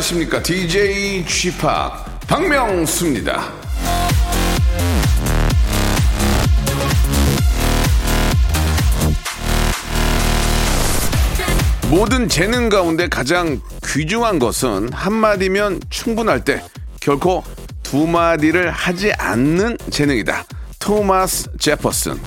안녕하십니까? DJ p 박명수입니다. 모든 재능 가운데 가장 귀중한 것은 한마디면 충분할 때 결코 두 마디를 하지 않는 재능이다. 토마스 제퍼슨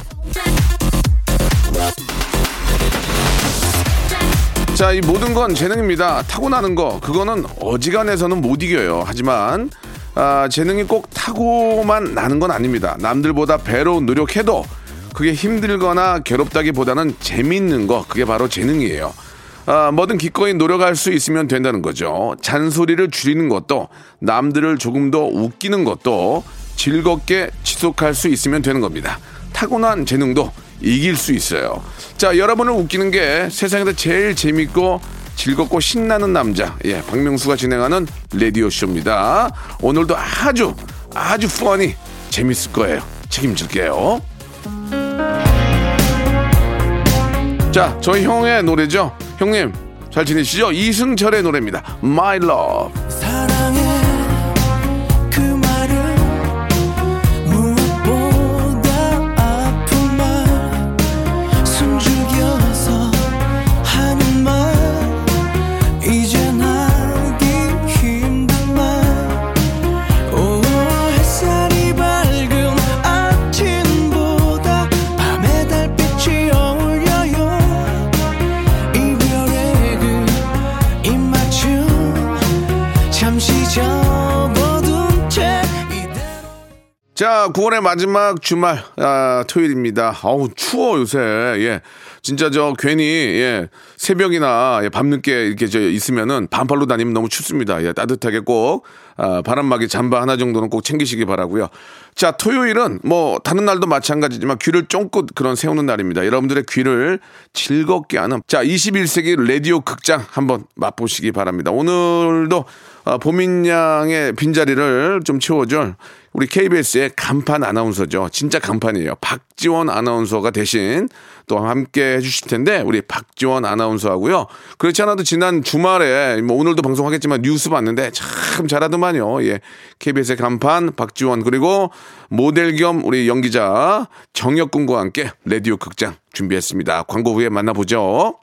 자, 이 모든 건 재능입니다. 타고나는 거, 그거는 어지간해서는 못 이겨요. 하지만, 아, 재능이 꼭 타고만 나는 건 아닙니다. 남들보다 배로 노력해도 그게 힘들거나 괴롭다기보다는 재밌는 거, 그게 바로 재능이에요. 아, 뭐든 기꺼이 노력할 수 있으면 된다는 거죠. 잔소리를 줄이는 것도, 남들을 조금 더 웃기는 것도 즐겁게 지속할 수 있으면 되는 겁니다. 타고난 재능도 이길 수 있어요. 자, 여러분을 웃기는 게 세상에서 제일 재밌고 즐겁고 신나는 남자. 예, 박명수가 진행하는 라디오 쇼입니다. 오늘도 아주, 아주 펀이 재밌을 거예요. 책임질게요. 자, 저희 형의 노래죠. 형님, 잘 지내시죠? 이승철의 노래입니다. My Love. 자, 9월의 마지막 주말, 아, 토요일입니다. 어우, 추워, 요새. 예. 진짜 저 괜히, 예, 새벽이나 예, 밤늦게 이렇게 저 있으면은 반팔로 다니면 너무 춥습니다. 예, 따뜻하게 꼭, 아, 바람막이 잠바 하나 정도는 꼭 챙기시기 바라고요 자, 토요일은 뭐, 다른 날도 마찬가지지만 귀를 쫑긋 그런 세우는 날입니다. 여러분들의 귀를 즐겁게 하는, 자, 21세기 라디오 극장 한번 맛보시기 바랍니다. 오늘도 아, 보민 양의 빈자리를 좀 채워줄 우리 KBS의 간판 아나운서죠. 진짜 간판이에요. 박지원 아나운서가 대신 또 함께 해주실 텐데 우리 박지원 아나운서하고요. 그렇지 않아도 지난 주말에 뭐 오늘도 방송하겠지만 뉴스 봤는데 참 잘하더만요. 예, KBS의 간판 박지원 그리고 모델 겸 우리 연기자 정혁군과 함께 라디오 극장 준비했습니다. 광고 후에 만나보죠.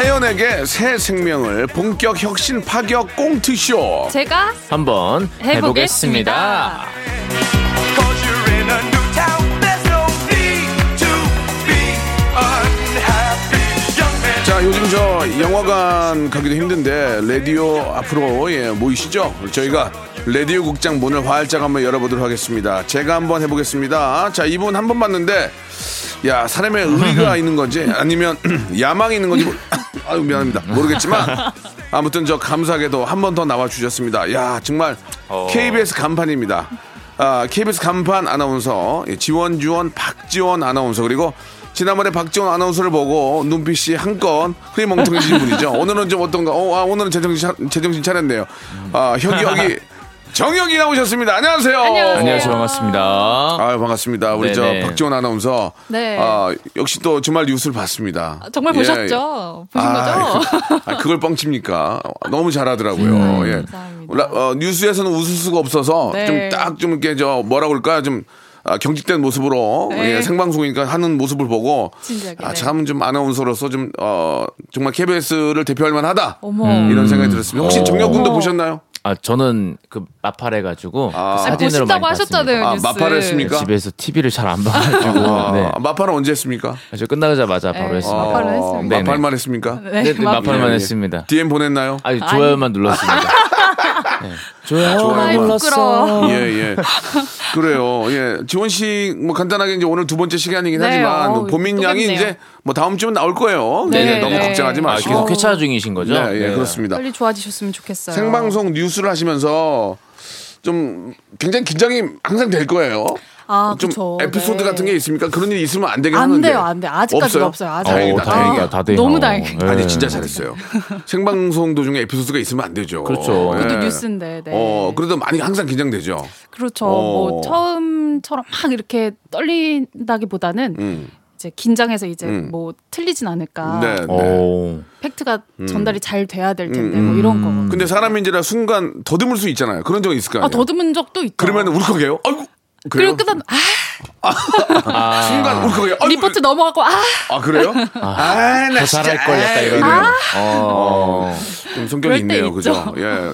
사연에게 새 생명을 본격 혁신 파격 꽁트쇼. 제가 한번 해보겠습니다. 자, 요즘 저 영화관 가기도 힘든데 라디오 앞으로 예, 모이시죠? 저희가 라디오 극장 문을 활짝 한번 열어보도록 하겠습니다. 제가 한번 해보겠습니다. 자, 이분 한 번 봤는데 야 사람의 의리가 있는 건지 아니면 야망이 있는 건지 아유 미안합니다 모르겠지만 아무튼 저 감사하게도 한 번 더 나와 주셨습니다. 야 정말 KBS 간판입니다. 아, KBS 간판 아나운서 예, 지원 주원 박지원 아나운서 그리고 지난번에 박지원 아나운서를 보고 눈빛이 한껏 흐리멍텅해진 분이죠. 오늘은 좀 어떤가? 어, 아, 오늘은 제정신, 차- 제정신 차렸네요. 아, 혁이 혁이 정혁이 나오셨습니다. 안녕하세요. 안녕하세요. 안녕하세요 반갑습니다. 아유 반갑습니다. 우리 네네. 저 박지원 아나운서. 네. 아 역시 또 주말 뉴스를 봤습니다. 아, 정말 예. 보셨죠? 보신 아, 거죠? 그, 아, 그걸 뻥칩니까? 너무 잘하더라고요. 음, 예. 감사합니다. 라- 어, 뉴스에서는 웃을 수가 없어서 네. 좀딱좀 이렇게 저 뭐라 그럴까 좀 아, 경직된 모습으로 네. 예, 생방송이니까 하는 모습을 보고 진지하게, 네. 아, 참 좀 아나운서로서 좀 어, 정말 KBS를 대표할 만하다 어머. 이런 생각이 들었습니다. 혹시 어. 정혁 군도 어머. 보셨나요? 아 저는 그 마팔 해 가지고 아. 그 아, 사진으로 많이 하셨잖아요. 아, 뉴스. 마팔 했습니까? 집에서 TV를 잘 안 봐가지고 아, 네. 마팔은 언제 했습니까? 저 끝나자마자 바로 네. 했습니다. 마팔을 했습니다. 마팔만 했습니까? 네, 네, 네, 마- 마팔만 예, 예. 했습니다. DM 보냈나요? 아니 좋아요만 눌렀습니다. 네. 좋아요. 예, 예. 그래요. 예. 지원 씨, 뭐 간단하게 이제 오늘 두 번째 시간이긴 네, 하지만 어우, 보민 또 양이. 이제 뭐 다음 주면 나올 거예요. 네, 네, 너무 네. 걱정하지 아, 마시고. 계속 회차 중이신 거죠? 네, 예, 네. 그렇습니다. 빨리 좋아지셨으면 좋겠어요. 생방송 뉴스를 하시면서 좀 굉장히 긴장이 항상 될 거예요. 아, 좀 그쵸. 에피소드 네. 같은 게 있습니까? 그런 일이 있으면 안 되긴 안 하는데. 돼요, 안 돼. 아직까지는 없어요. 아직. 다행이다, 어, 다행이다. 다행이다. 다돼요. 너무 다행이에요. 네. 아니 진짜 잘했어요. 생방송 도중에 에피소드가 있으면 안 되죠. 그렇죠. 그것도 예. 뉴스인데. 네. 어 그래도 많이 항상 긴장되죠. 그렇죠. 어. 뭐 처음처럼 막 이렇게 떨린다기보다는 음. 이제 긴장해서 이제 음. 뭐 틀리진 않을까. 네. 네. 오. 팩트가 전달이 잘 돼야 될 텐데 음, 뭐 이런 거. 근데 사람인지라 순간 더듬을 수 있잖아요. 그런 적이 있을 거 아. 더듬은 적도 있죠. 그러면 울컥해요. 아이고. 그래요? 그리고 끝난 아 순간 울컥해요. 아이고. 리포트 넘어가고 아 아 그래요? 아, 나더 진짜 잘할 걸 약간 아, 이런. 이래요. 어. 좀 성격이 그럴 때 있네요, 있죠. 그죠? 예,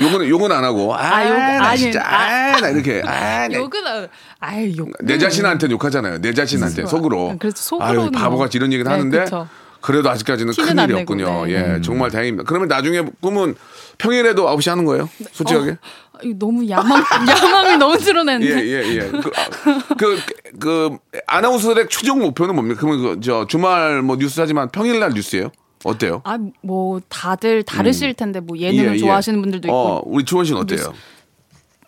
요거는 요건 안 하고, 아, 아, 욕- 나 아니, 진짜, 아, 나 이렇게, 아, 나 욕은 안- 아이 욕. 내 자신한테 욕하잖아요. 내 자신한테 속으로. 그래서 속으로는 아유 바보같이 이런 얘기를 네, 하는데 그쵸. 그래도 아직까지는 티는 큰안 일이 내고, 없군요. 네. 예, 정말 다행입니다. 그러면 나중에 꿈은 평일에도 9시 하는 거예요? 솔직하게? 아, 너무 야망 야망이 너무 예, 드러내는데. 예, 예. 그, 아, 그, 그, 아나운서들의 최종 목표는 뭡니까? 그러면 그, 저, 주말 뭐 뉴스 하지만 평일날 뉴스예요? 어때요? 아 뭐 다들 다르실 텐데 뭐 예능을 예, 예. 좋아하시는 분들도 있고 어, 우리 주원 씨는 어때요?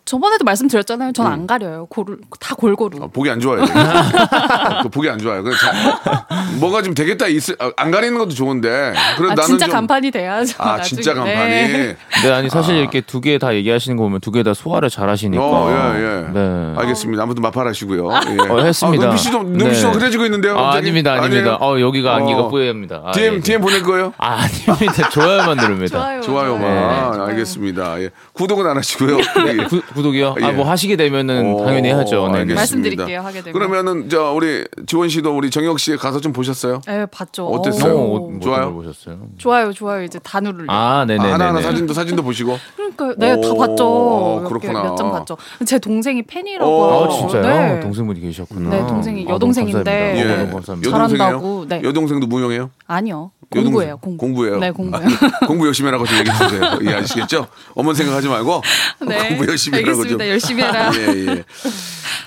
저번에도 말씀드렸잖아요. 전안 가려요. 고루 다 골고루. 어, 보기 안 좋아요. 그 보기 안 좋아요. 그래서 자- 뭐가 좀 되겠다 있을 아, 안 가리는 것도 좋은데. 그래 아 나는 진짜 좀, 간판이 돼야죠. 아 나중에. 진짜 간판이. 네. 근데 아니 사실 이렇게 두 개 다 얘기하시는 거 보면 두 개 다 소화를 잘 하시니까. 어, 예, 예. 네. 알겠습니다. 아무튼 마팔하시고요. 예. 어, 했습니다. 아, 눈빛이 좀 눈빛이 좀 네. 흐려지고 있는데요. 아, 갑자기? 아닙니다, 아닙니다. 아니에요? 어, 여기가 안기가 어. 뿌입니다. 아, DM 예. DM 보낼 거예요? 아, 아닙니다. 좋아요만 누릅니다. 좋아요. 좋아요만 좋아요. 네, 알겠습니다. 예. 구독은 안 하시고요. 예. 구, 구독이요? 예. 아, 뭐 하시게 되면은 당연히 오, 해야죠. 네. 알겠습니다. 말씀드릴게요, 하게 되면. 그러면은 저 우리 지원 씨도 우리 정혁 씨 가서 좀 보셨어요? 네, 봤죠. 어땠어요? 오. 어, 좋아요? 좋아요. 보셨어요? 좋아요, 좋아요. 이제 다 누르려. 아, 네네. 아, 하나하나 사진도 사진도 보시고. 그러니까 네, 다 오, 봤죠. 그렇구나. 몇장 봤죠. 제 동생이 팬이라고. 오. 아. 진짜요? 네. 동생분이 계셨구나. 네, 동생이 아, 너무 여동생인데. 감사합니다. 예. 어, 너무 감사합니다. 여동- 잘한다고, 여동생이요? 네. 여동생도 무용해요? 아니요. 여동생. 공부예요. 공부. 공부 예요. 네, 공부예요. 공부 열심히 하라고 좀 얘기해 주세요. 예, 아시겠죠? 어머니 생각하지 말고 네. 공부 열심히 하라고 좀. 알겠습니다. 열심히 해라. 예, 예.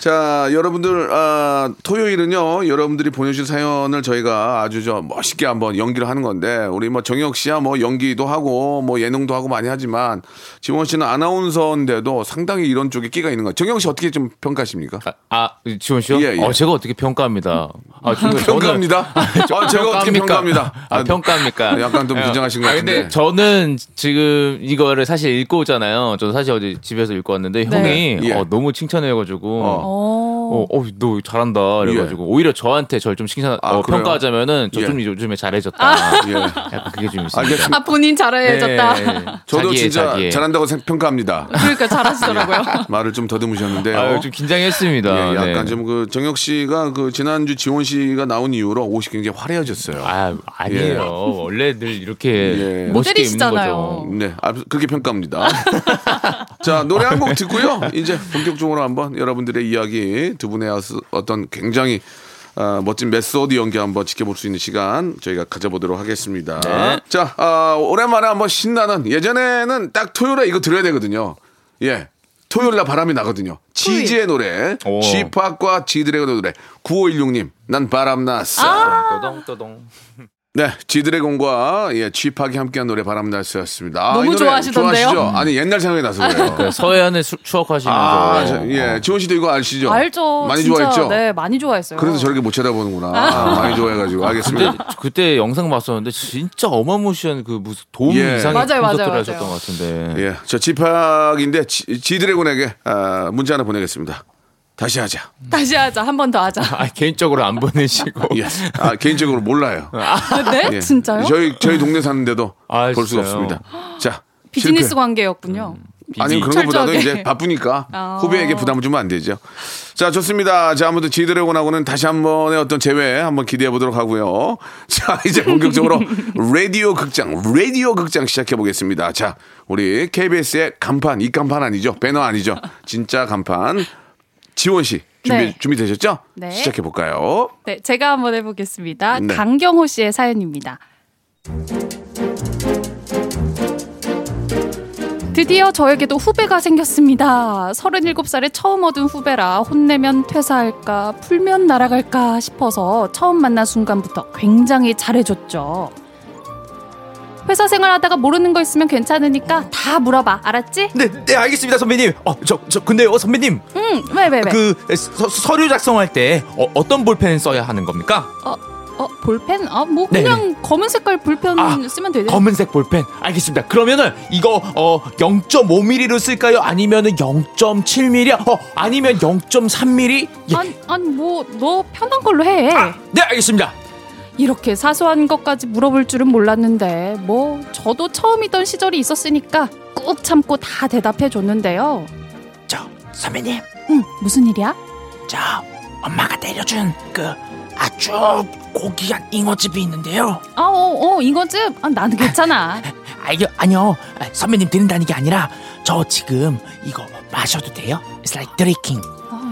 자, 여러분들, 아, 토요일은요, 여러분들이 보내주신 사연을 저희가 아주 저 멋있게 한번 연기를 하는 건데, 우리 뭐 정혁 씨야 뭐 연기도 하고, 뭐 예능도 하고 많이 하지만, 지원 씨는 아나운서인데도 상당히 이런 쪽에 끼가 있는 거예요. 정혁 씨 어떻게 좀 평가하십니까? 아, 아, 지원 씨요? 예, 예. 어, 제가 어떻게 평가합니다. 아, 지금 저는- 평가합니다. 아, 제가 어떻게 평가합니까? 평가합니다. 아, 평가합니까? 약간 좀 긴장하신 것 아, 같은데. 근데 저는 지금 이거를 사실 읽고 오잖아요. 저는 사실 어제 집에서 읽고 왔는데 네. 형이 예. 어, 너무 칭찬해가지고 어. 어. 어, 어, 너 잘한다. 그래가지고 오히려 저한테 저를 좀 칭찬, 아, 어? 평가하자면은 저좀 예. 요즘에 잘해졌다. 예. 약간 그게 좀 있습니다. 알겠습니다. 아, 본인 잘해졌다. 네. 저도 자기애, 진짜 자기애. 잘한다고 생- 평가합니다. 그러니까 잘하시더라고요. 말을 좀 더듬으셨는데요. 아, 좀 긴장했습니다. 예, 약간 네. 좀그 정혁 씨가 그 지난주 지원 씨가 나온 이후로 옷이 굉장히 화려해졌어요. 아, 아니에요. 원래 늘 이렇게 예. 멋있게 입는 모델이시잖아요. 거죠. 네, 아, 그렇게 평가합니다. 자, 노래 한 곡 듣고요. 이제 본격적으로 한번 여러분들의 이야기 두 분의 어떤 굉장히 아, 멋진 메소드 연기 한번 지켜볼 수 있는 시간 저희가 가져보도록 하겠습니다. 네. 자, 아, 오랜만에 한번 신나는 예전에는 딱 토요일에 이거 들어야 되거든요. 예. 토요일 날 바람이 나거든요. 지지의 노래, 오. 쥐팍과 지드래곤의 노래. 9516님, 난 바람 났어. 또동 또동. 네, 지드래곤과 예, 쥐팍이 함께한 노래 바람 났었습니다. 아, 너무 좋아하시던데요? 좋아하시죠? 아니 옛날 생각이 나서 그래요. 그 서해안을 수- 추억하시면서 아, 저, 예, 지원 씨도 이거 아시죠? 알죠. 많이 진짜. 좋아했죠? 네, 많이 좋아했어요. 그래서 저렇게 못 쳐다보는구나. 아, 많이 좋아해가지고 알겠습니다. 근데 그때 영상 봤었는데 진짜 어마무시한 그 무슨 돔 예. 이상의 맞아요, 맞아요, 콘서트를 맞아요. 하셨던 것 같은데. 예, 저 지팍인데 지, 지드래곤에게 아, 문자 하나 보내겠습니다. 다시 하자. 다시 하자. 한 번 더 하자. 아, 개인적으로 안 보내시고. 예, 아, 개인적으로 몰라요. 네? 예. 진짜요? 저희 저희 동네 사는데도 아, 볼 수가 진짜요? 없습니다. 자, 비즈니스 실패. 관계였군요. 아니 그런 것보다도 철저하게. 이제 바쁘니까 아. 후배에게 부담을 주면 안 되죠. 자 좋습니다. 자 아무튼 지드래곤하고는 다시 한 번의 어떤 재회 한번 기대해 보도록 하고요. 자 이제 본격적으로 라디오 극장 라디오 극장 시작해 보겠습니다. 자 우리 KBS의 간판 이 간판 아니죠 배너 아니죠 진짜 간판 지원 씨 준비 네. 준비 되셨죠? 네. 시작해 볼까요? 네, 제가 한번 해보겠습니다. 네. 강경호 씨의 사연입니다. 드디어 저에게도 후배가 생겼습니다. 37살에 처음 얻은 후배라 혼내면 퇴사할까, 풀면 날아갈까 싶어서 처음 만난 순간부터 굉장히 잘해줬죠. 회사 생활하다가 모르는 거 있으면 괜찮으니까 다 물어봐. 알았지? 네, 네 알겠습니다 선배님. 어, 저, 저 근데요 선배님 응, 왜, 왜, 왜? 그 서, 서류 작성할 때 어, 어떤 볼펜 써야 하는 겁니까? 어, 어, 볼펜? 아, 뭐 네, 그냥 검은 색깔 볼펜 아, 쓰면 되네. 검은색 볼펜 알겠습니다. 그러면은 이거 어 0.5mm로 쓸까요? 아니면은 0.7mm? 어 아니면 0.3mm? 예. 아니, 아니 뭐 너 편한 걸로 해. 아, 네 알겠습니다. 이렇게 사소한 것까지 물어볼 줄은 몰랐는데 뭐 저도 처음이던 시절이 있었으니까 꾹 참고 다 대답해 줬는데요. 저 선배님, 응, 무슨 일이야? 저 엄마가 때려준 그 아주 고귀한 잉어집이 있는데요. 아, 어, 어, 이거지? 아, 나는 괜찮아. 아니요, 아니요. 아, 선배님 드린다는 게 아니라 저 지금 이거 마셔도 돼요? It's like drinking.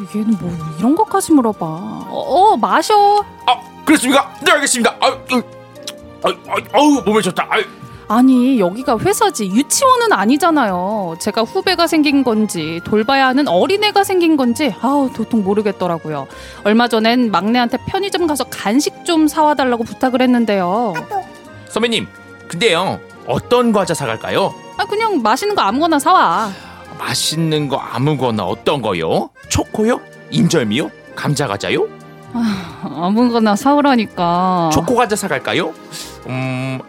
아, 얘는 뭐 이런 것까지 물어봐. 어, 어 마셔. 아, 그렇습니까? 네, 알겠습니다. 아, 음. 아, 아, 아우 몸에 좋다. 아, 아니 여기가 회사지 유치원은 아니잖아요. 제가 후배가 생긴 건지 돌봐야 하는 어린애가 생긴 건지 아우 도통 모르겠더라고요. 얼마 전엔 막내한테 편의점 가서 간식 좀 사와 달라고 부탁을 했는데요. 선배님, 근데요 어떤 과자 사갈까요? 아 그냥 맛있는 거 아무거나 사와. 맛있는 거 아무거나 어떤 거요? 초코요? 인절미요? 감자 과자요? 아무거나 사오라니까. 초코 과자 사갈까요? 음,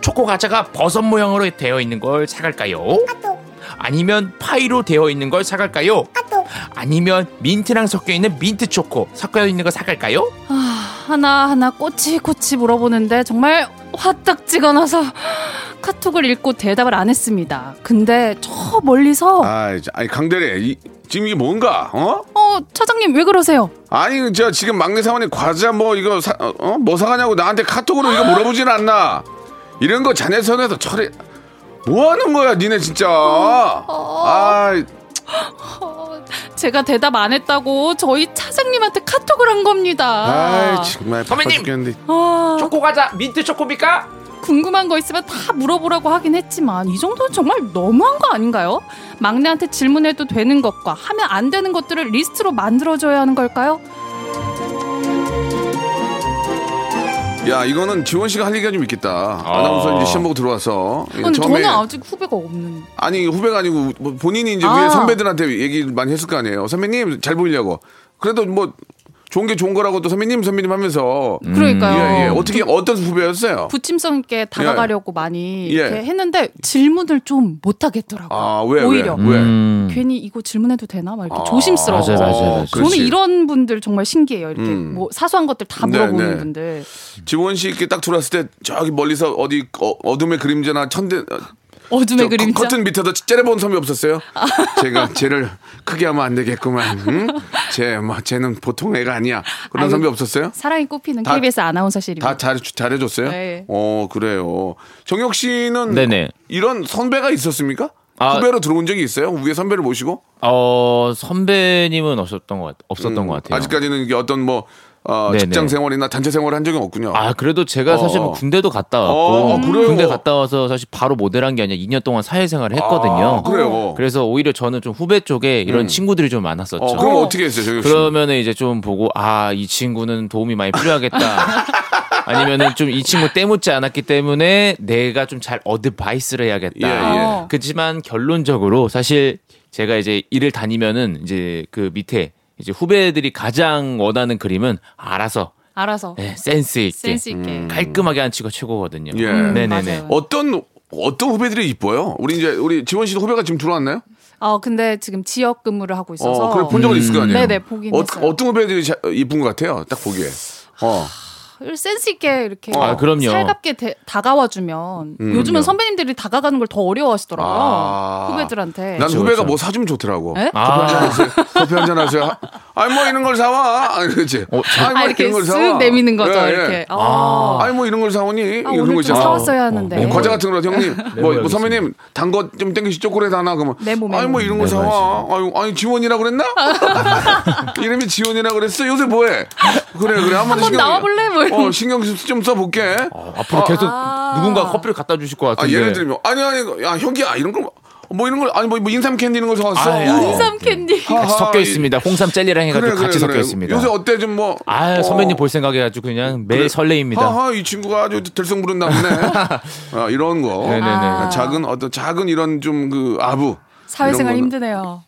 초코 과자가 버섯 모양으로 되어 있는 걸 사갈까요? 아니면 파이로 되어 있는 걸 사갈까요? 아니면 민트랑 섞여 있는 민트 초코 섞여 있는 거 사갈까요? 아, 하나 하나 꼬치꼬치 물어보는데 정말 화딱지가 나서 카톡을 읽고 대답을 안 했습니다. 근데 저 멀리서 아, 아니 강대래 이, 지금 이게 뭔가 어? 어 차장님 왜 그러세요? 아니 저 지금 막내 사원이 과자 뭐 이거 사, 어? 뭐 사가냐고 나한테 카톡으로 이거 물어보진 않나 이런 거 자네 선에서 처리 뭐 하는 거야 니네 진짜 아 어, 제가 대답 안 했다고 저희 차장님한테 카톡을 한 겁니다. 아이 정말 선배님! 죽겠는데 아, 초코 과자 민트 초코입니까? 궁금한 거 있으면 다 물어보라고 하긴 했지만 이 정도는 정말 너무한 거 아닌가요? 막내한테 질문해도 되는 것과 하면 안 되는 것들을 리스트로 만들어줘야 하는 걸까요? 야 이거는 지원 씨가 할 얘기가 좀 있겠다 아나운서 이제 시험 보고 들어와서 예, 아니, 처음에 저는 아직 후배가 없는. 아니 후배가 아니고 뭐 본인이 이제 아. 위에 선배들한테 얘기 많이 했을 거 아니에요 선배님 잘 보이려고 그래도 뭐 좋은 게 좋은 거라고 또 선배님 선배님 하면서 그러니까요. 예, 예. 어떻게 어떤 후배였어요? 부침성 있게 다가가려고 많이 예. 이렇게 했는데 질문을 좀 못 하겠더라고요. 아, 왜, 오히려 왜? 왜? 음. 괜히 이거 질문해도 되나 막 이렇게 아, 조심스러워. 맞아요, 맞아요, 맞아요. 저는 그렇지. 이런 분들 정말 신기해요. 이렇게 음. 뭐 사소한 것들 다 네, 물어보는 네. 분들. 지원 씨 이렇게 딱 들어왔을 때 저기 멀리서 어디 어, 어둠의 그림자나 천대 어, 어둠의 저 그림자. 커튼 밑에서 째려본 선배 없었어요? 제가 쟤를 크게 하면 안 되겠구만. 응? 쟤 뭐 쟤는 보통 애가 아니야. 그런 아이고, 선배 없었어요? 사랑이 꽃피는 다- KBS 아나운서실입니다. 다 잘 잘해줬어요? 네. 어 그래요. 정혁 씨는 네네. 이런 선배가 있었습니까? 아. 후배로 들어온 적이 있어요? 위에 선배를 모시고? 어 선배님은 없었던 것 같, 없었던 음, 것 같아요. 아직까지는 이게 어떤 뭐 어, 네네. 직장 생활이나 단체 생활을 한 적은 없군요. 아 그래도 제가 사실 뭐 어. 군대도 갔다 왔고 어, 그래요? 군대 갔다 와서 사실 바로 모델한 게 아니라 2년 동안 사회 생활을 했거든요. 아, 그래요. 그래서 오히려 저는 좀 후배 쪽에 이런 음. 친구들이 좀 많았었죠. 어, 그럼 어떻게 했어요? 그러면은 이제 좀 보고 아 이 친구는 도움이 많이 필요하겠다. 아니면은 좀 이 친구 때묻지 않았기 때문에 내가 좀 잘 어드바이스를 해야겠다. 예, 예. 어. 그렇지만 결론적으로 사실 제가 이제 일을 다니면은 이제 그 밑에 이제 후배들이 가장 원하는 그림은 알아서 알아서 네, 센스 있게 센스 있게. 음. 깔끔하게 한 치고 최고거든요. 예. 네네네. 맞아요. 어떤 어떤 후배들이 이뻐요? 우리 이제 우리 지원 씨도 후배가 지금 들어왔나요? 어 근데 지금 지역 근무를 하고 있어서 어, 그래 본 적은 있을 거 아니에요. 네네, 보긴 어, 했어요. 어떤 후배들이 자- 이쁜 것 같아요? 딱 보기에. 어. 센스 있게 이렇게 아, 그럼요. 살갑게 대- 다가와주면 음, 요즘은. 선배님들이 다가가는 걸 더 어려워하시더라고요. 아. 후배들한테. 난 후배가 그렇죠. 뭐 사주면 좋더라고. 에? 아, 커피 한잔 하세요. 아니 뭐 이런 걸 사와. 아니 그렇지. 어, 저- 아니 뭐 아, 이렇게 이런 걸 사와. 내미는 거죠, 예, 예. 이렇게. 아. 아니 뭐 이런 걸 사오니 아, 이런 오늘 거좀 있잖아. 사왔어야 하는데. 뭐 과자 같은 거 형님 뭐, 뭐 알겠습니다. 선배님 단 거 좀 땡기시 초콜릿 하나 그러면. 아니 뭐 이런 거 메모 사와 아유 아니 지원이라 그랬나 이름이 지원이라 그랬어 요새 뭐해 그래 그래 한번 나와볼래? 뭐어 신경 좀 써볼게 앞으로 계속 아. 누군가 커피를 갖다 주실 것아 같은데. 예를 들면 아니 아니 야 형기야 이런 거 뭐 이런 걸 아니 뭐, 뭐 인삼 캔디 이런 거 사왔어 아이, 아이. 인삼 캔디. 하하, 섞여 이- 있습니다. 홍삼 젤리랑 해가지고 그래, 그래, 같이 섞여 그래. 있습니다. 요새 어때 좀 뭐 아 어. 선배님 볼 생각에 아주 그냥 매일 설레입니다. 하하 이 친구가 아주 될성부른가 보네. 아, 이런 거. 네네네. 아, 작은 어떤 작은 이런 좀 그 아부. 사회생활 힘드네요.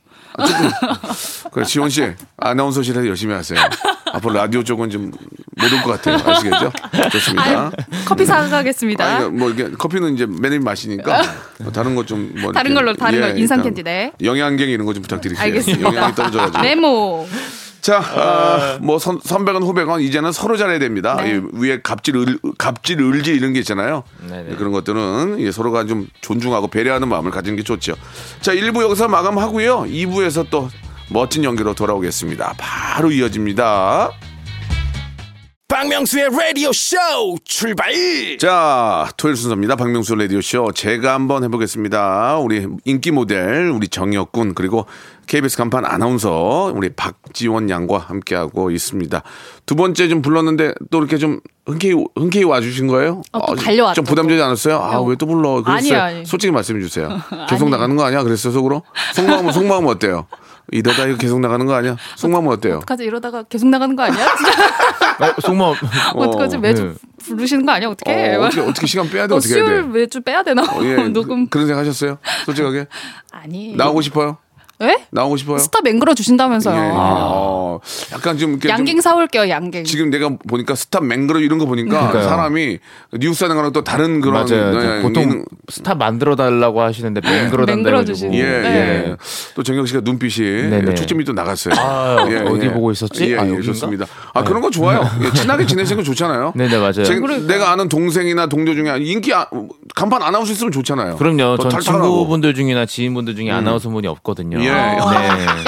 그래 지원 씨 아나운서실에서 열심히 하세요. 앞으로 라디오 쪽은 좀 못 올 것 같아요. 아시겠죠? 좋습니다. 커피 사가겠습니다. 아니, 뭐 이게 커피는 이제 매일 마시니까 뭐 다른 거좀뭐 다른 걸로, 다른 거, 인삼 일단 캔디, 네. 영양갱 이런 거 좀 부탁드릴게요. 알겠습니다. 영양이 떨어져가지고. 메모. 자, 아, 뭐 선, 선배건 후배건 이제는 서로 잘해야 됩니다. 네. 이 위에 갑질, 을, 갑질, 을지 이런 게 있잖아요. 네네. 그런 것들은 예, 서로가 좀 존중하고 배려하는 마음을 가지는 게 좋죠. 자, 1부 여기서 마감하고요. 2부에서 또 멋진 연기로 돌아오겠습니다. 바로 이어집니다. 박명수의 라디오 쇼 출발 자, 토요일 순서입니다. 박명수 라디오 쇼. 제가 한번 해보겠습니다. 우리 인기 모델, 우리 정혁군, 그리고 KBS 간판 아나운서, 우리 박지원 양과 함께하고 있습니다. 두 번째 좀 불렀는데 또 이렇게 좀 흔쾌히, 흔쾌히 와주신 거예요? 어, 또 어, 달려왔죠, 좀 부담되지 않았어요? 아, 어. 왜또 불러? 그랬어요. 아니에요, 아니에요. 솔직히 말씀해 주세요. 계속. 나가는 거 아니야? 그랬어요, 속으로? 속마음은, 속마음은 어때요? 이러다 이거 계속 나가는 거 아니야? 속마음은 어때요? 어떡하지 이러다가 계속 나가는 거 아니야? 어, 속마 어떡하지 매주 네. 부르시는 거 아니야? 어떻게? 어, 어떻게, 어떻게 시간 빼야 돼? 어, 어떻게 해야 수요일 돼? 매주 빼야 되나? 어, 예, 녹음 그, 런 생각 하셨어요? 솔직하게? 아니 나오고 싶어요? 왜? 나오고 싶어요? 스타 맹글어 주신다면서요? 예. 어, 약간 좀 이렇게 양갱 좀 사올게요 양갱. 지금 내가 보니까 스타 맹그러 이런 거 보니까 그러니까요. 사람이 뉴스 하는 거랑 또 다른 그런 맞아요. 예, 보통 있는- 스타 만들어 달라고 하시는데 맹글어 맹글어 단다 주시는. 예. 예. 네. 또 정혁 씨가 눈빛이 네네. 초점이 또 나갔어요. 아, 어디 보고 있었지? 예, 아, 예? 좋습니다. 아, 그런 거 좋아요. 예, 친하게 지내시는 거 좋잖아요. 네네 맞아요. 제- 그러니까. 내가 아는 동생이나 동료 중에 인기 아- 간판 아나운서 있으면 좋잖아요. 그럼요. 더전 탈탈하고. 친구분들 중이나 지인분들 중에 아나운서 분이 없거든요. 예. 네.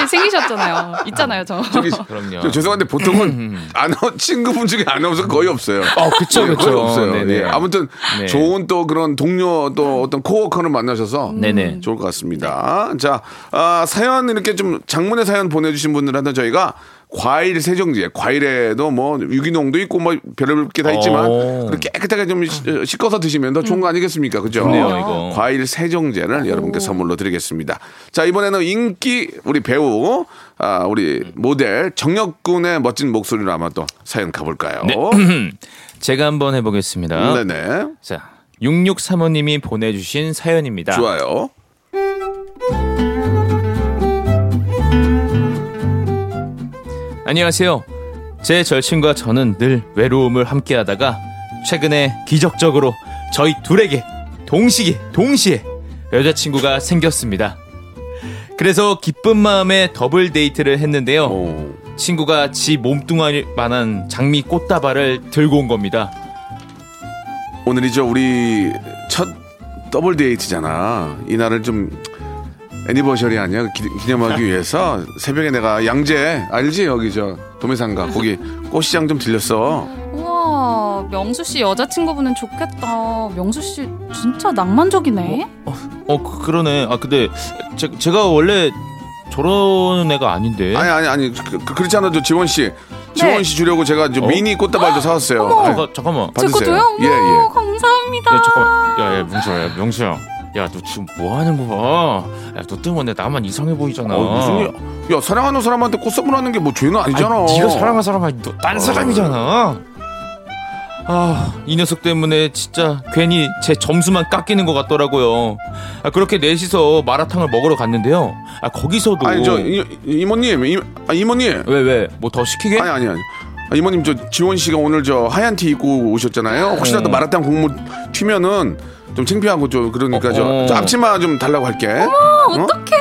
예, 생기셨잖아요. 있잖아요 저. 저기 그럼요. 저 죄송한데 보통은 아나운 친구분 중에 아나운서 거의 없어요. 어, 그쵸, 예, 그쵸. 거의 없어요. 예, 아무튼 네. 좋은 또 그런 동료 또 어떤 코워커를 만나셔서 네네. 좋을 것 같습니다. 자, 아, 사연 이렇게 좀 장문의 사연 보내주신 분들한테 저희가 과일 세정제, 과일에도 뭐 유기농도 있고 뭐 별의별 게 다 있지만 오. 그렇게 깨끗하게 좀 시- 씻어서 드시면 더 좋은 거 아니겠습니까? 그죠? 이거. 과일 세정제를 여러분께 선물로 드리겠습니다. 자, 이번에는 인기 우리 배우, 아, 우리 모델 정혁군의 멋진 목소리로 아마 또 사연 가볼까요? 제가 한번 해보겠습니다. 네네. 자, 6635님이 보내주신 사연입니다. 좋아요. 안녕하세요. 제 절친과 저는 늘 외로움을 함께하다가 최근에 기적적으로 저희 둘에게 동시에 동시에 여자친구가 생겼습니다. 그래서 기쁜 마음에 더블 데이트를 했는데요. 오. 친구가 지 몸뚱아리만한 장미 꽃다발을 들고 온 겁니다. 오늘이죠 우리 첫 더블 데이트잖아. 이날을 좀 애니버셔리 아니야? 기, 기념하기 위해서 새벽에 내가 양재 알지 여기 저 도매상가 거기 꽃시장 좀 들렸어. 우와 명수 씨 여자친구분은 좋겠다. 명수 씨 진짜 낭만적이네. 어 그- 그러네. 아 근데 제, 제가 원래 저런 애가 아닌데. 아니 아니 아니 그, 그, 그렇지 않아도 지원 씨 지원 씨 주려고 제가 이제 어? 미니 꽃다발도 사왔어요. 아이, 잠깐, 잠깐만. 제거 받으세요. 어머 예, 예. 감사합니다. 야 잠깐만. 야 야 명수야, 야, 명수야. 야 너 지금 뭐 하는 거야? 야 너 때문에 나만 이상해 보이잖아. 어, 무슨 일? 야 사랑하는 사람한테 꽃 선물하는 게 뭐 죄는 아니잖아. 아니, 네가 사랑한 사람 아니 너딴 사람이잖아. 아, 이 녀석 때문에 진짜 괜히 제 점수만 깎이는 것 같더라고요. 아, 그렇게 넷이서 마라탕을 먹으러 갔는데요. 아, 거기서도. 아니 저 이, 이모님 이, 아, 이모님 왜, 왜? 뭐 더 시키게? 아니 아니 아니 아, 이모님 저 지원 씨가 오늘 저 하얀 티 입고 오셨잖아요. 혹시라도 네. 마라탕 국물 튀면은 좀 창피하고 좀 그러니까 저, 어, 어. 저 앞치마 좀 달라고 할게. 어떡해.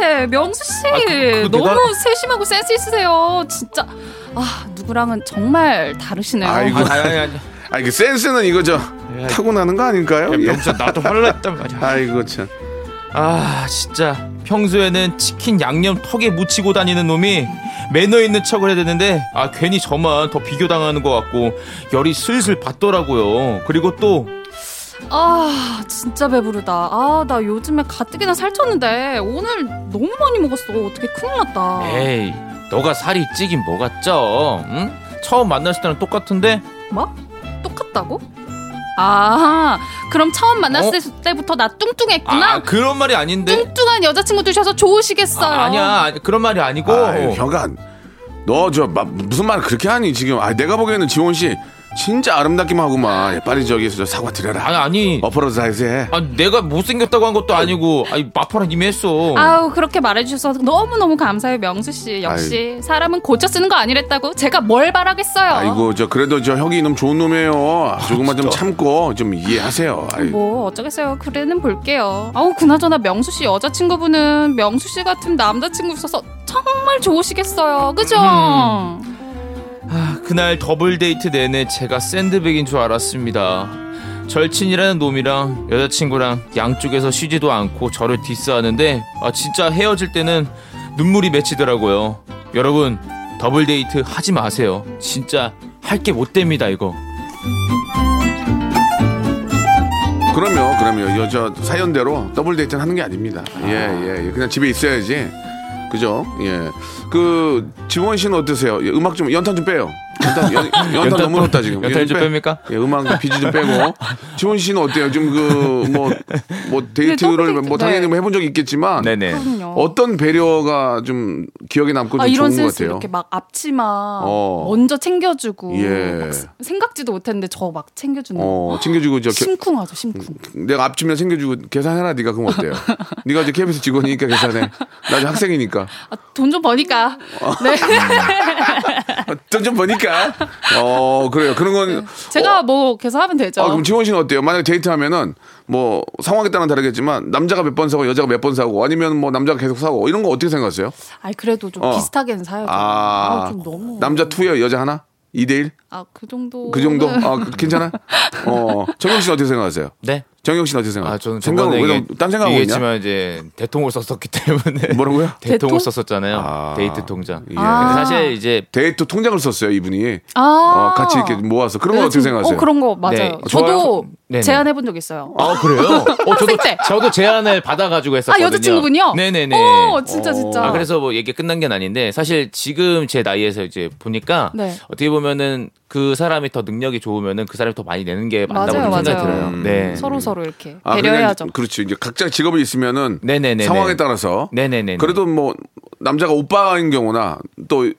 왜? 명수 씨 아, 그- 그 너무 내가- 세심하고 센스 있으세요. 진짜 아 누구랑은 정말 다르시네요. 아이고. 아니, 아니, 아니. 아니 그 센스는 이거 저 타고나는 거 아닐까요? 예. 명수 나도 화를 냈단 말이야. 아이고 참. 아 진짜 평소에는 치킨 양념 턱에 묻히고 다니는 놈이 매너 있는 척을 해야 되는데 아 괜히 저만 더 비교당하는 것 같고 열이 슬슬 받더라고요 그리고 또 아 진짜 배부르다. 아 나 요즘에 가뜩이나 살쪘는데 오늘 너무 많이 먹었어. 어떻게 큰일 났다. 에이 너가 살이 찌긴 뭐가 쪄 응? 처음 만났을 때랑 똑같은데 뭐? 똑같다고? 아 그럼 처음 만났을 때부터 나 뚱뚱했구나. 아 그런 말이 아닌데 뚱뚱한 여자친구 두셔서 좋으시겠어요. 아, 아니야 아니, 그런 말이 아니고 아유, 형아, 너저 무슨 말 그렇게 하니 지금? 아, 내가 보기에는 지원 씨 진짜 아름답기만 하고만 예, 빨리 저기서 저 사과 드려라. 아니 아니. 어퍼로드 사이즈 해. 아, 내가 못생겼다고 한 것도 아니고 아니 마파랑 이미 했어. 아우 그렇게 말해주셔서 너무 너무 감사해요 명수 씨. 역시 사람은 고쳐 쓰는 거 아니랬다고 제가 뭘 바라겠어요? 아이고 저 그래도 저 형이 이놈 좋은 놈이에요. 조금만 좀 참고 좀 이해하세요. 아이, 뭐 어쩌겠어요. 그래는 볼게요. 아우 그나저나 명수 씨 여자친구분은 명수 씨 같은 남자친구 있어서 정말 좋으시겠어요. 그죠? 음. 아, 그날 더블 데이트 내내 제가 샌드백인 줄 알았습니다. 절친이라는 놈이랑 여자친구랑 양쪽에서 쉬지도 않고 저를 디스하는데 아 진짜 헤어질 때는 눈물이 맺히더라고요. 여러분 더블 데이트 하지 마세요. 진짜 할 게 못 됩니다 이거. 그럼요, 그럼요. 여자 사연대로 더블 데이트는 하는 게 아닙니다. 예, 예, 예. 그냥 집에 있어야지. 그죠? 예. 그 지원 씨는 어떠세요? 예, 음악 좀 연탄 좀 빼요. 연탄, 연, 연탄 너무 높다 지금. 연탄 예, 좀 빼. 뺍니까? 예, 음악 BG 좀 빼고. 지원 씨는 어때요? 좀그뭐 뭐 데이트를 더블 데이트, 뭐 당연히 네. 뭐 해본 적 있겠지만 네네. 그럼요 어떤 배려가 좀 기억에 남고 좀 아, 이런 좋은 것 같아요. 이렇게 막 앞치마 어. 먼저 챙겨주고 예. 생각지도 못했는데 저 막 챙겨주는 어, 거 챙겨주고 저 겨- 심쿵하죠 심쿵 내가 앞치마 챙겨주고 계산해라 네가 그럼 어때요? 네가 이제 KBS 직원이니까 계산해. 나 이제 학생이니까. 아, 돈좀 버니까 네 돈 좀 버니까. 어 그래요. 그런 건 제가 뭐 계산하면 되죠 아, 그럼 지원 씨는 어때요? 만약에 데이트하면은 뭐 상황에 따라 다르겠지만 남자가 몇 번 사고 여자가 몇 번 사고 아니면 뭐 남자가 계속 사고 이런 거 어떻게 생각하세요? 아니 그래도 좀 어. 비슷하게는 사야죠. 아, 아, 좀 너무 남자 투여 여자 하나? 2대 1? 아 그 정도 그 정도? 아, 그- 괜찮아? 어. 정영 씨는 어떻게 생각하세요? 네. 정영 씨는 어떻게 생각하세요? 아 저는 생각을 왜, 딴 생각하고 있냐? 얘기했지만 이제 대통을 썼었기 때문에 뭐라고요? 대통을 대통? 썼었잖아요. 아. 데이트 통장. 예. 근데 사실 이제 데이트 통장을 썼어요, 이분이. 아 어, 같이 이렇게 모아서. 그런 건 어떻게 생각하세요? 어 그런 거 맞아요. 네, 저도. 제안해 본 적 있어요. 아 그래요? 어 저도 때. 저도 제안을 받아가지고 했었거든요. 아 여자친구분요? 네네네. 어 진짜 진짜. 아 그래서 뭐 얘기 끝난 게 아닌데 사실 지금 제 나이에서 이제 보니까 네. 어떻게 보면은 그 사람이 더 능력이 좋으면은 그 사람이 더 많이 내는 게 맞다고 맞아요, 생각이 맞아요. 들어요. 음. 네. 서로 서로 이렇게 아, 배려해야죠. 그냥 그렇죠. 이제 각자 직업이 있으면은 네네네. 상황에 따라서 네네네. 그래도 뭐 남자가 오빠인 경우나 또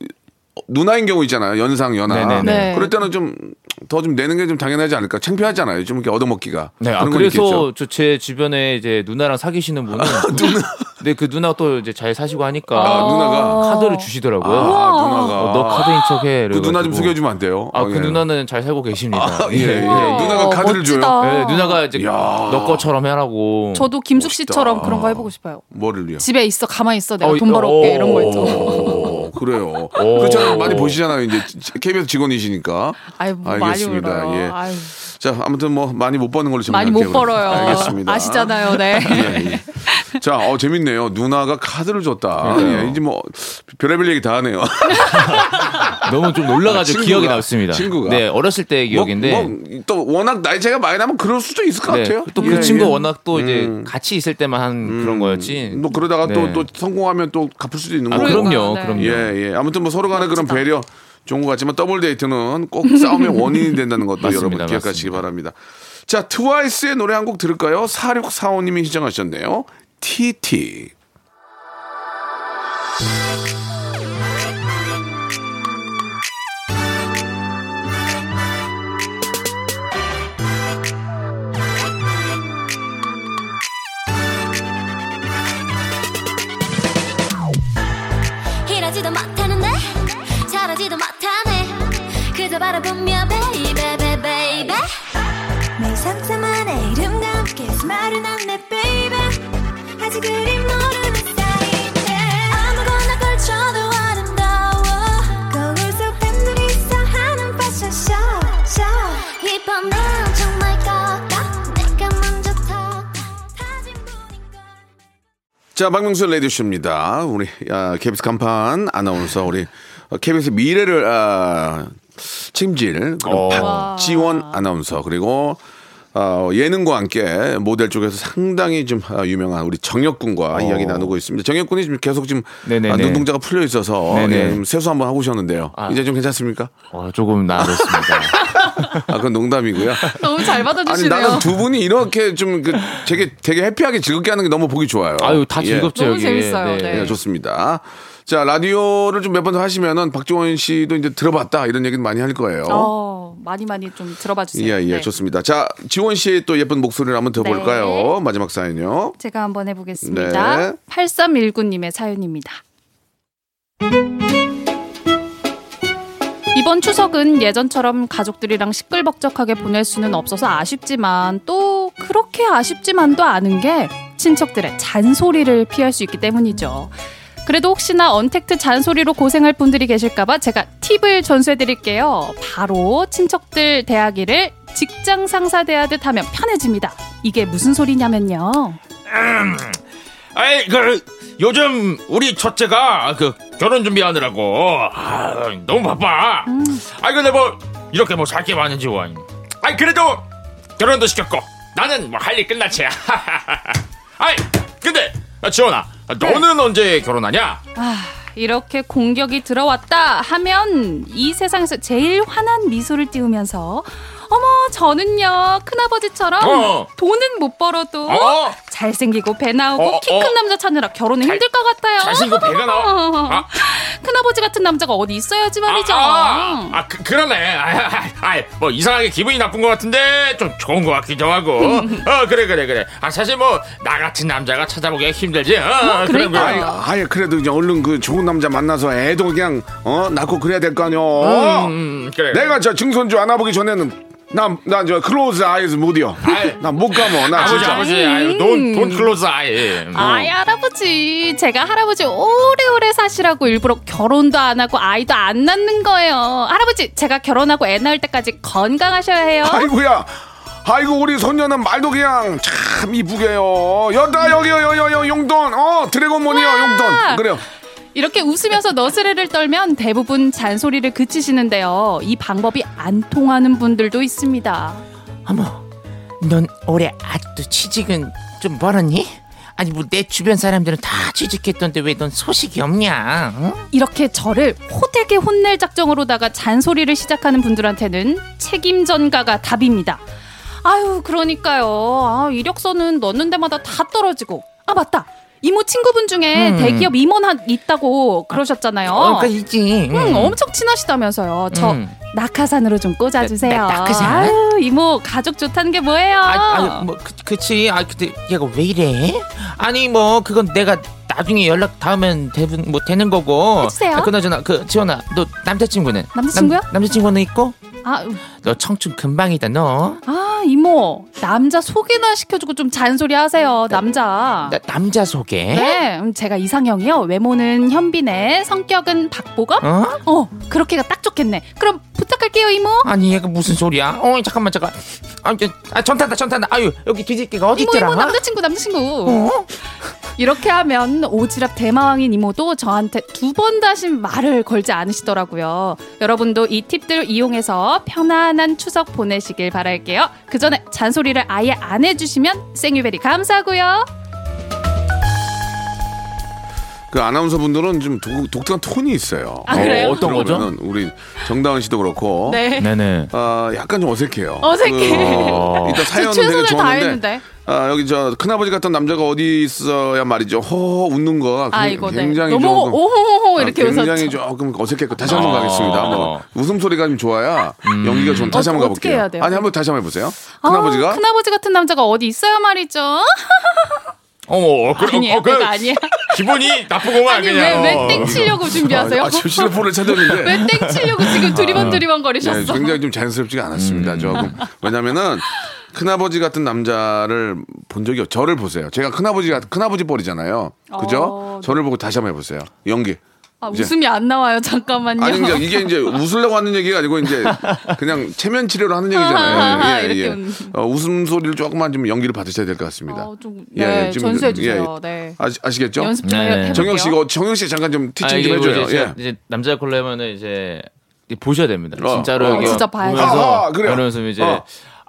누나인 경우 있잖아요. 연상 연하. 네네네. 네. 그럴 때는 좀더좀 내는 게 좀 당연하지 않을까? 창피하잖아요. 좀 이렇게 얻어먹기가. 네, 아, 그래서. 저 제 주변에 이제 누나랑 사귀시는 분은 누나, 네, 그 누나 또 이제 잘 사시고 하니까 아, 누나가 카드를 주시더라고요. 아, 누나가 어, 너 카드인 척해. 그 누나 좀. 속여주면 안 돼요? 아, 어, 그 예. 누나는 잘 살고 계십니다. 아, 예, 예. 누나가 카드를 멋지다. 줘요. 네, 누나가 이제 야. 너 것처럼 해라고. 저도 김숙 씨처럼 멋있다. 그런 거 해보고 싶어요. 뭐를요? 집에 있어 가만히 있어 내가 어, 돈 벌어올게 어, 이런 거 있죠. 오, 그래요. 오. 그렇잖아요. 많이 보시잖아요. 이제 KBS 직원이시니까. 아유 뭐 많이 알겠습니다. 벌어요. 예. 아유, 자, 아무튼 뭐 많이 못 버는 걸로 많이 정리할게요. 못 벌어요. 알겠습니다. 아시잖아요, 네. 예, 예. 자, 어, 재밌네요. 누나가 카드를 줬다. 예, 이제 뭐, 별의별 얘기 다 하네요. 너무 좀 놀라가지고 친구가, 기억이 남습니다. 친구가. 네, 어렸을 때 기억인데. 뭐, 뭐, 또 워낙 나이 차이가 많이 나면 그럴 수도 있을 것 네, 같아요. 또그 예, 친구 예. 워낙 또 이제 음. 같이 있을 때만 한 그런 거였지. 뭐 그러다가 또, 네. 또 성공하면 또 갚을 수도 있는 아, 거고. 그럼요, 네. 그럼요. 예, 예. 아무튼 뭐 서로 간에 그런 배려 좋은 것 같지만 더블 데이트는 꼭 싸움의 원인이 된다는 것도 맞습니다, 여러분 기억하시기 맞습니다. 바랍니다. 자, 트와이스의 노래 한 곡 들을까요? 4645님이 시청하셨네요. TT. 자, 박명수 레디쇼입니다. 우리 아, KBS 간판 아나운서 우리 어, KBS 미래를 아, 책임질 어. 박지원 아나운서 그리고 어, 예능과 함께 모델 쪽에서 상당히 좀 아, 유명한 우리 정혁군과 이야기 나누고 있습니다. 정혁군이 지금 계속 지금 어. 네네네. 아, 눈동자가 풀려 있어서 네네. 예, 좀 세수 한번 하고 오셨는데요. 아. 이제 좀 괜찮습니까? 어, 조금 나아졌습니다. 아, 그건 농담이고요. 너무 잘 아니 받아주시네요. 나는 두 분이 이렇게 좀 그 되게 되게 해피하게 즐겁게 하는 게 너무 보기 좋아요. 아유, 다 예. 즐겁죠, 너무 여기. 재밌어요, 네. 예, 좋습니다. 자, 라디오를 좀 몇번더 하시면은 박지원 씨도 이제 들어봤다 이런 얘기는 많이 할 거예요. 어, 많이 많이 좀 들어봐 주세요. 예, 예, 네. 좋습니다. 자, 지원 씨의 또 예쁜 목소리를 한번 들어볼까요? 네. 마지막 사연요. 제가 한번 해보겠습니다. 네. 8319님의 사연입니다. 이번 추석은 예전처럼 가족들이랑 시끌벅적하게 보낼 수는 없어서 아쉽지만 또 그렇게 아쉽지만도 않은 게 친척들의 잔소리를 피할 수 있기 때문이죠. 그래도 혹시나 언택트 잔소리로 고생할 분들이 계실까봐 제가 팁을 전수해드릴게요. 바로 친척들 대하기를 직장 상사 대하듯 하면 편해집니다. 이게 무슨 소리냐면요. 아이 그 요즘 우리 첫째가 그 결혼 준비하느라고 아, 너무 바빠. 아이 근데 뭐 이렇게 뭐 살게 많은지 와. 아이 그래도 결혼도 시켰고 나는 뭐 할 일 끝났지. 아이 근데 아, 지원아 너는 언제 결혼하냐? 아, 이렇게 공격이 들어왔다 하면 이 세상에서 제일 환한 미소를 띄우면서 어머 저는요 큰아버지처럼 어. 돈은 못 벌어도 어? 잘생기고 배 나오고 어, 키큰 어. 남자 찾느라 결혼은 잘- 힘들 것 같아요. 잘생기고 배가 나와? 아. 큰아버지 같은 남자가 어디 있어야지 말이죠. 아, 아, 아, 그, 그러네. 아, 아, 아, 뭐 이상하게 기분이 나쁜 것 같은데 좀 좋은 것 같기도 하고. 어, 그래, 그래, 그래. 아, 사실 뭐 나 같은 남자가 찾아보기가 힘들지. 어, 그래. 그래. 아예 그래도 이제 얼른 그 좋은 남자 만나서 애도 그냥 어 낳고 그래야 될 거 아니요. 음, 그래. 내가 저 증손주 안아보기 전에는 나나저 close eyes 못이요. 아이. 나못 가면 나 아버지, 진짜. 아버지, 아유, don't, don't close eye. 아이 할아버지 제가 할아버지 오래오래 사시라고 일부러 결혼도 안 하고 아이도 안 낳는 거예요 할아버지 제가 결혼하고 애 낳을 때까지 건강하셔야 해요 아이고야. 아이고 우리 손녀는 말도 그냥 참 이쁘게요. 여다 여기요 여여 용돈 어 드래곤몬이요 와. 용돈 그래요. 이렇게 웃으면서 너스레를 떨면 대부분 잔소리를 그치시는데요 이 방법이 안 통하는 분들도 있습니다 어머, 넌 올해 아직도 취직은 좀 멀었니? 아니 뭐 내 주변 사람들은 다 취직했던데 왜 넌 소식이 없냐? 응? 이렇게 저를 호되게 혼낼 작정으로다가 잔소리를 시작하는 분들한테는 책임 전가가 답입니다. 아유, 그러니까요. 아, 이력서는 넣는 데마다 다 떨어지고. 아, 맞다. 이모 친구분 중에 음. 대기업 임원 한 있다고 그러셨잖아요. 어, 그 있지. 응. 응, 엄청 친하시다면서요. 저 음. 낙하산으로 좀 꽂아주세요. 나- 나- 낙하산? 아유, 이모 가족 좋다는 게 뭐예요? 아, 아니 뭐 그, 그치. 아 근데 얘가 왜 이래? 아니 뭐 그건 내가 나중에 연락 닿으면 되는 뭐 되는 거고. 해주세요. 아, 그나저나 그 지원아, 너 남자친구는? 남자친구요? 남, 남자친구는 있고? 아, 너 청춘 금방이다 너. 아, 이모 남자 소개나 시켜주고 좀 잔소리 하세요. 남자. 나, 남자 소개. 네, 음, 제가 이상형이요. 외모는 현빈의, 성격은 박보검. 어? 어, 그렇게가 딱 좋겠네. 그럼 부탁할게요, 이모. 아니 얘가 무슨 소리야? 어 잠깐만 잠깐. 아, 저, 아 전탄다 전탄다. 아유 여기 뒤집개가 어디 이모, 있더라? 이모, 남자친구, 남자친구. 어? 이렇게 하면 오지랖 대마왕인 이모도 저한테 두 번 다시 말을 걸지 않으시더라고요. 여러분도 이 팁들 이용해서 편안한 추석 보내시길 바랄게요. 그 전에 잔소리를 아예 안 해주시면 생유베리 감사하고요. 그 아나운서 분들은 좀 독, 독특한 톤이 있어요. 아, 그래요? 어 떤 거죠? 들어보면은 우리 정다은 씨도 그렇고. 네. 네네. 아, 약간 좀 어색해요. 어색해. 그, 일단 저 사연은 되게 최선을 좋았는데. 다했는데. 아, 여기 저 큰아버지 같은 남자가 어디 있어야 말이죠. 허 웃는 아, 굉- 이거 네. 굉장히 너무 조금 오호호호 아, 이렇게 웃었죠. 굉장히 조금 어색했고 다시 한번 어. 가겠습니다. 한번 웃음소리가 좀 좋아야 연기가 좀 다시 어, 한번 가볼게요. 아니 한번 다시 한번 해보세요. 아, 큰아버지가 큰아버지 같은 남자가 어디 있어야 말이죠. 어머, 그, 아니에요, 어, 그, 그거 아니야. 기분이 나쁘구만, 아니 그냥. 왜 어. 왜 땡치려고 준비하세요? 아, 지금 실로폰을 찾았는데 왜 땡치려고 지금 두리번 두리번 네, 거리셨어? 굉장히 좀 자연스럽지가 않았습니다. 조금 왜냐면은 큰아버지 같은 남자를 본 적이 없. 저를 보세요. 제가 큰아버지가 큰아버지 뻘이잖아요. 그죠? 어, 저를 보고 다시 한번 해보세요. 연기. 아, 이제- 웃음이 안 나와요. 잠깐만요. 아니 그러니까 이게 이제 웃으려고 하는 얘기가 아니고 이제 그냥 체면 치료를 하는 얘기잖아요. 아하하, 예, 이렇게 예. 웃는. 어, 웃음 소리를 조금만 좀 연기를 받으셔야 될 것 같습니다. 어, 좀, 예, 네, 예, 지금 전수해 좀- 예, 주세요. 네. 아시, 아시겠죠? 연습 좀 네, 해-. 정영 씨가 정영 씨 잠깐 좀 티칭 좀 아, 이게 해줘요. 이제, 예. 이제 남자 콜라면은 이제 보셔야 됩니다. 어. 진짜로 어, 이게 진짜. 보면서 아하, 그래요. 그러면서 이제 어.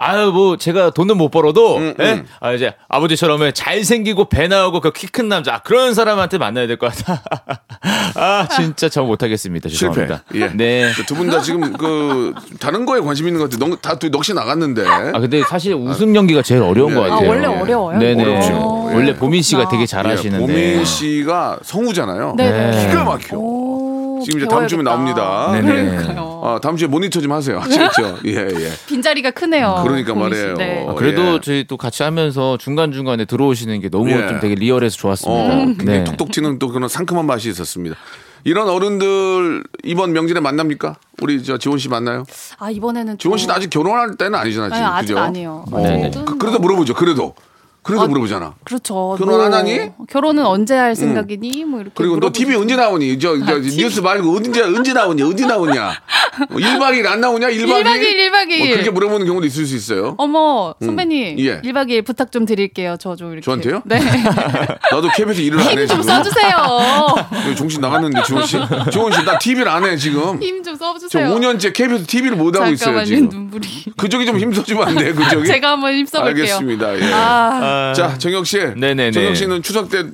아유 뭐 제가 돈은 못 벌어도 음, 예? 음. 아 이제 아버지처럼 잘생기고 배 나오고 그 키 큰 남자 아, 그런 사람한테 만나야 될 것 같아. 아 진짜 저 못하겠습니다. 죄송합니다. 예. 네. 두 분 다 지금 그 다른 거에 관심 있는 것 같아요. 넉- 다 넋이 나갔는데. 아 근데 사실 웃음 연기가 제일 어려운 네. 것 아, 같아요. 원래 어려워요? 네네. 어렵죠. 예. 원래 보민 씨가 되게 예, 잘하시는데. 보민 씨가 성우잖아요. 네, 네. 기가 막혀. 오, 지금 이제 다음 주에 배워야겠다. 나옵니다. 네네. 그러니까요. 아, 다음 주에 모니터 좀 하세요. 아시겠죠? 예, 예. 빈자리가 크네요. 그러니까 보민 씨. 말이에요. 네. 어, 그래도 예. 저희 또 같이 하면서 중간 중간에 들어오시는 게 너무 예. 좀 되게 리얼해서 좋았습니다. 어, 굉장히 네. 톡톡 튀는 또 그런 상큼한 맛이 있었습니다. 이런 어른들 이번 명절에 만납니까? 우리 저 지원 씨 만나요? 아 이번에는 지원 씨는 또- 아직 결혼할 때는 아니잖아요. 아니, 지금 아직 그죠? 아니에요. 어, 네네. 그, 그래도 물어보죠. 그래도 그래도 아, 물어보잖아. 그렇죠. 결혼 안 하니? 뭐, 결혼은 언제 할 생각이니? 뭐 이렇게. 그리고 너. TV 언제 나오니? 저, 저 아? 뉴스 말고 언제 언제 나오냐? 어디 나오냐? 1박 2일 안 나오냐? 1박 2일? 1박 2일, 1박 2일. 뭐 그렇게 물어보는 경우도 있을 수 있어요. 어머 선배님 예. 1박 2일 부탁 좀 드릴게요. 저 좀 이렇게. 저한테요? 네. 나도 KBS 일을 안 해 힘 좀. 써주세요. 정신 나갔는데 지원 씨. 지원 씨, 나 TV를 안 해 지금. 힘좀저 써주세요. 5년째 KBS TV를 못 하고 있어요 지금. 눈물이. 그쪽이 좀 힘써주면 안 돼, 그쪽이? 제가 한번 힘써볼게요. 알겠습니다. 예. 아, 자, 정혁 씨. 네네네. 정혁 씨는 추석 때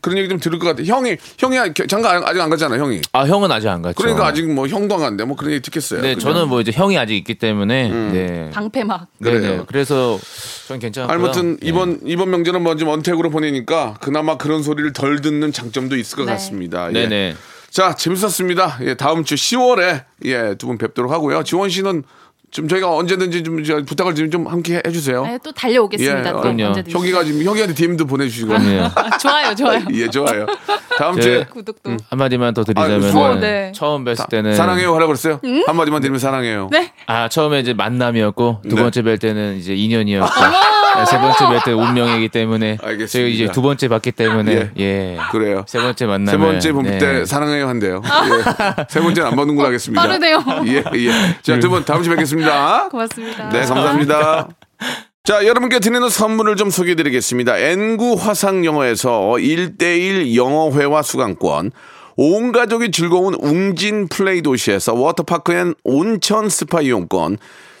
그런 얘기 좀 들을 것 같아. 형이, 형이 장가 아직 안 갔잖아, 형이. 아 형은 아직 안 갔죠. 그러니까 아직 뭐 형도 안 갔는데 뭐 그런 얘기 듣겠어요. 네, 그죠? 저는 뭐 이제 형이 아직 있기 때문에 네. 방패 막. 네네. 그래요. 그래서 전 괜찮고요. 아무튼 네. 이번 이번 명절은 먼저 언택으로 보내니까 그나마 그런 소리를 덜 듣는 장점도 있을 것 네. 같습니다. 예. 네네. 자 재밌었습니다. 예, 다음 주 10월에 예, 두 분 뵙도록 하고요. 지원 씨는 좀 저희가 언제든지 좀저 부탁을 좀, 좀 함께 해주세요. 네, 또 달려오겠습니다. 예, 또 어, 그럼요. 언제든지. 형이가 지금 형이한테 DM도 보내주시고. 네. 아, 좋아요, 좋아요. 예, 좋아요. 다음 제- 주에 구독도. 한마디만 더 드리자면 아. 어, 네. 처음 뵀을 때는 사랑해요 하라고 그랬어요? 한마디만 드리면 사랑해요. 네. 아 처음에 이제 만남이었고 두 네. 번째 뵐 때는 이제 인연이었고 네, 세 번째 뵐때 운명이기 때문에 알겠습니다. 저희 이제 두 번째 봤기 때문에 예, 그래요. 세 번째 만남 세 번째 본때 사랑해요 한대요. 예. 세 번째는 안 받는 걸로 하겠습니다. 빠르네요. 예, 예. 자, 두 분 다음 주에 뵙겠습니다. 고맙습니다. 네, 감사합니다. 자, 여러분께 드리는 선물을 좀 소개해 드리겠습니다. 엔구 화상 영어에서 1대1 영어회화 수강권, 온 가족이 즐거운 웅진 플레이 도시에서 워터파크 and 온천 스파 이용권,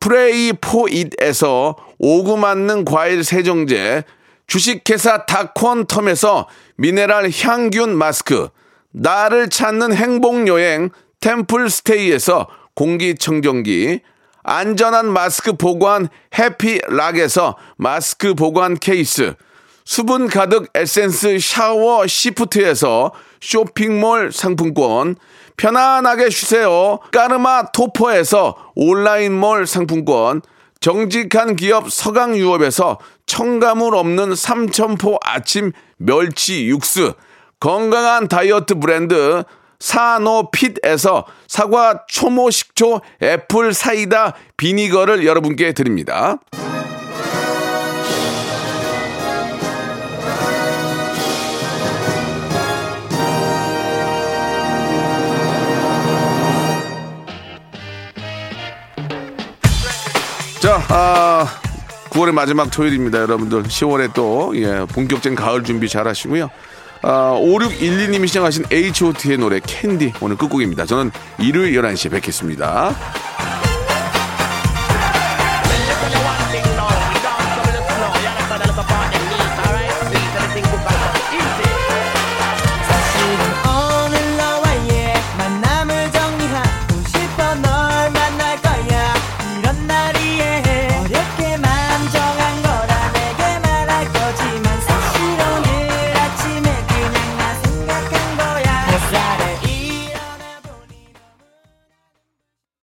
프레이 포잇에서 오구 맞는 과일 세정제, 주식회사 다콘텀에서 미네랄 항균 마스크, 나를 찾는 행복 여행 템플 스테이에서 공기청정기, 안전한 마스크 보관 해피락에서 마스크 보관 케이스, 수분 가득 에센스 샤워 시프트에서 쇼핑몰 상품권, 편안하게 쉬세요. 까르마 토퍼에서 온라인몰 상품권, 정직한 기업 서강유업에서 첨가물 없는 삼천포 아침 멸치 육수, 건강한 다이어트 브랜드 사노핏에서 사과 초모 식초 애플 사이다 비니거를 여러분께 드립니다. 자, 아, 9월의 마지막 토요일입니다. 여러분들 10월에 또 예, 본격적인 가을 준비 잘 하시고요. 아, 5612님이 시청하신 H.O.T의 노래 캔디 오늘 끝곡입니다. 저는 일요일 11시에 뵙겠습니다.